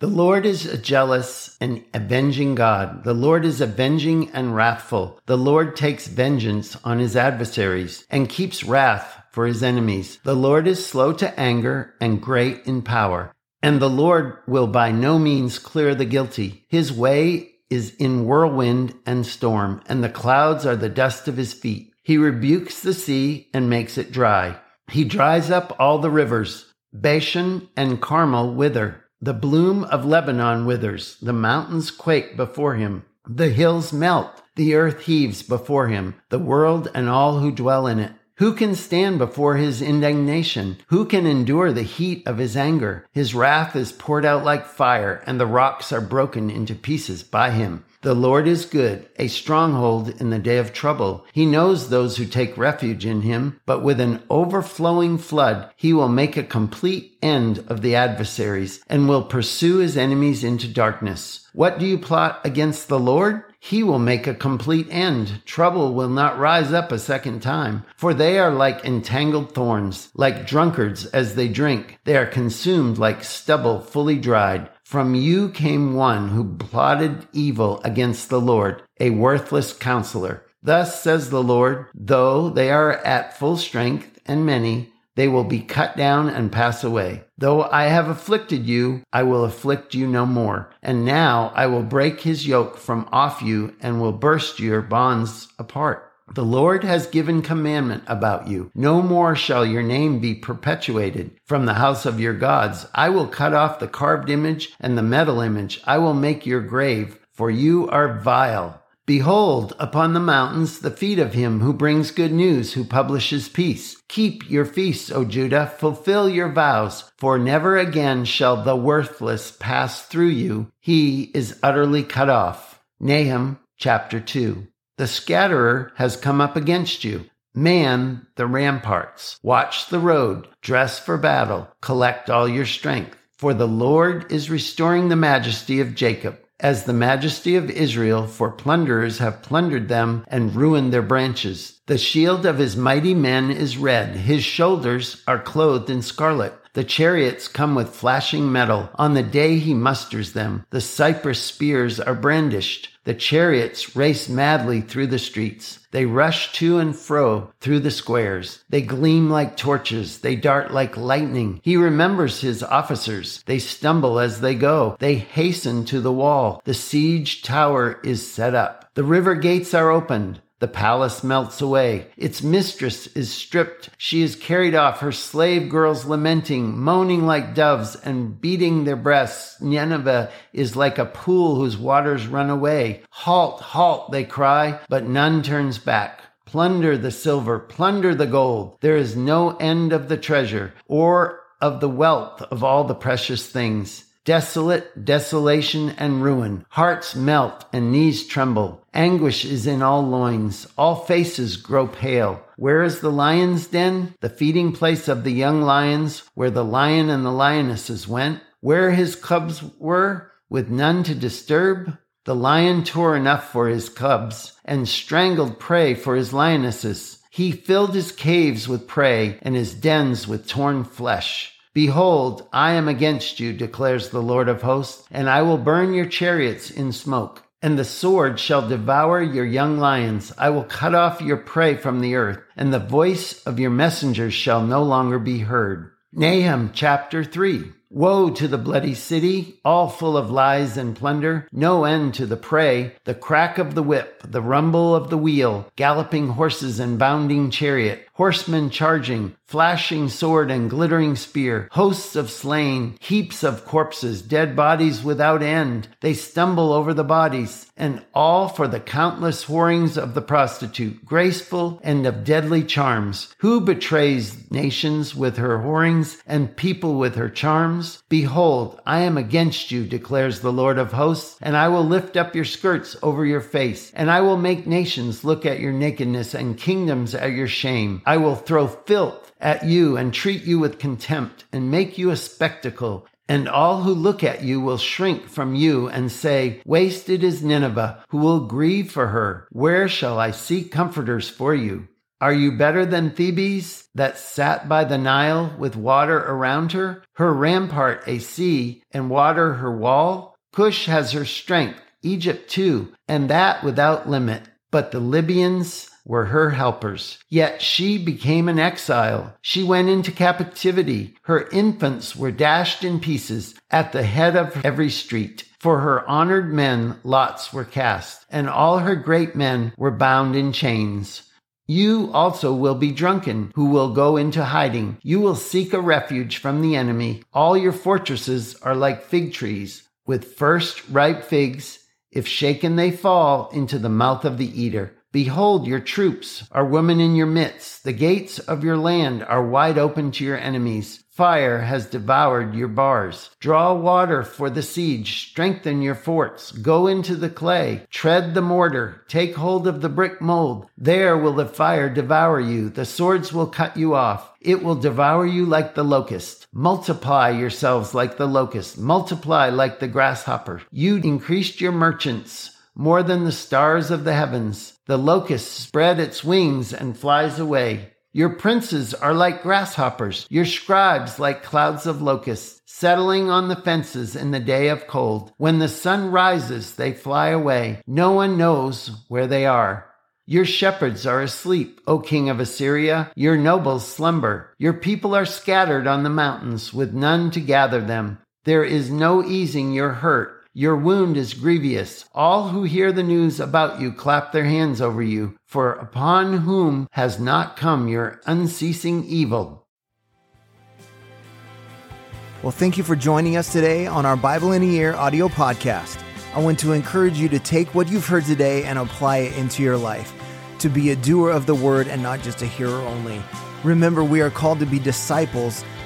The Lord is a jealous and avenging God. The Lord is avenging and wrathful. The Lord takes vengeance on his adversaries and keeps wrath for his enemies. The Lord is slow to anger and great in power. And the Lord will by no means clear the guilty. His way is in whirlwind and storm, and the clouds are the dust of his feet. He rebukes the sea and makes it dry. He dries up all the rivers. Bashan and Carmel wither. The bloom of Lebanon withers, the mountains quake before him, the hills melt, the earth heaves before him, the world and all who dwell in it. Who can stand before his indignation? Who can endure the heat of his anger? His wrath is poured out like fire, and the rocks are broken into pieces by him. The Lord is good, a stronghold in the day of trouble. He knows those who take refuge in him, but with an overflowing flood, he will make a complete end of the adversaries and will pursue his enemies into darkness. What do you plot against the Lord? He will make a complete end. Trouble will not rise up a second time, for they are like entangled thorns, like drunkards as they drink. They are consumed like stubble fully dried. From you came one who plotted evil against the Lord, a worthless counselor. Thus says the Lord, though they are at full strength and many, they will be cut down and pass away. Though I have afflicted you, I will afflict you no more. And now I will break his yoke from off you and will burst your bonds apart. The Lord has given commandment about you. No more shall your name be perpetuated from the house of your gods. I will cut off the carved image and the metal image. I will make your grave, for you are vile. Behold, upon the mountains the feet of him who brings good news, who publishes peace. Keep your feasts, O Judah, fulfill your vows, for never again shall the worthless pass through you. He is utterly cut off. Nahum chapter 2. The scatterer has come up against you. Man the ramparts. Watch the road. Dress for battle. Collect all your strength. For the Lord is restoring the majesty of Jacob as the majesty of Israel, for plunderers have plundered them and ruined their branches. The shield of his mighty men is red, his shoulders are clothed in scarlet. The chariots come with flashing metal. On the day he musters them, the cypress spears are brandished. The chariots race madly through the streets. They rush to and fro through the squares. They gleam like torches. They dart like lightning. He remembers his officers. They stumble as they go. They hasten to the wall. The siege tower is set up. The river gates are opened. The palace melts away. Its mistress is stripped. She is carried off, her slave girls lamenting, moaning like doves and beating their breasts. Nineveh is like a pool whose waters run away. Halt, halt, they cry, but none turns back. Plunder the silver, plunder the gold. There is no end of the treasure or of the wealth of all the precious things. Desolate, desolation, and ruin. Hearts melt and knees tremble. Anguish is in all loins. All faces grow pale. Where is the lion's den? The feeding place of the young lions, where the lion and the lionesses went? Where his cubs were, with none to disturb? The lion tore enough for his cubs, and strangled prey for his lionesses. He filled his caves with prey, and his dens with torn flesh. Behold, I am against you, declares the Lord of hosts, and I will burn your chariots in smoke. And the sword shall devour your young lions. I will cut off your prey from the earth, and the voice of your messengers shall no longer be heard. Nahum chapter 3. Woe to the bloody city, all full of lies and plunder, no end to the prey, the crack of the whip, the rumble of the wheel, galloping horses and bounding chariot, horsemen charging, flashing sword and glittering spear, hosts of slain, heaps of corpses, dead bodies without end. They stumble over the bodies, and all for the countless whorings of the prostitute, graceful and of deadly charms. Who betrays nations with her whorings and people with her charms? Behold, I am against you, declares the Lord of hosts, and I will lift up your skirts over your face, and I will make nations look at your nakedness and kingdoms at your shame. I will throw filth at you and treat you with contempt and make you a spectacle. And all who look at you will shrink from you and say, Wasted is Nineveh, who will grieve for her. Where shall I seek comforters for you? Are you better than Thebes that sat by the Nile with water around her, her rampart a sea, and water her wall? Cush has her strength, Egypt too, and that without limit. But the Libyans were her helpers. Yet she became an exile. She went into captivity. Her infants were dashed in pieces at the head of every street. For her honored men lots were cast, and all her great men were bound in chains. You also will be drunken, who will go into hiding. You will seek a refuge from the enemy. All your fortresses are like fig trees, with first ripe figs. If shaken, they fall into the mouth of the eater. Behold, your troops are women in your midst. The gates of your land are wide open to your enemies. Fire has devoured your bars. Draw water for the siege. Strengthen your forts. Go into the clay. Tread the mortar. Take hold of the brick mold. There will the fire devour you. The swords will cut you off. It will devour you like the locust. Multiply yourselves like the locust. Multiply like the grasshopper. You increased your merchants more than the stars of the heavens. The locust spread its wings and flies away. Your princes are like grasshoppers, your scribes like clouds of locusts, settling on the fences in the day of cold. When the sun rises, they fly away. No one knows where they are. Your shepherds are asleep, O king of Assyria. Your nobles slumber. Your people are scattered on the mountains, with none to gather them. There is no easing your hurt your wound is grievous. All who hear the news about you clap their hands over you, for upon whom has not come your unceasing evil? Well, thank you for joining us today on our Bible in a Year audio podcast. I want to encourage you to take what you've heard today and apply it into your life, to be a doer of the word and not just a hearer only. Remember, we are called to be disciples,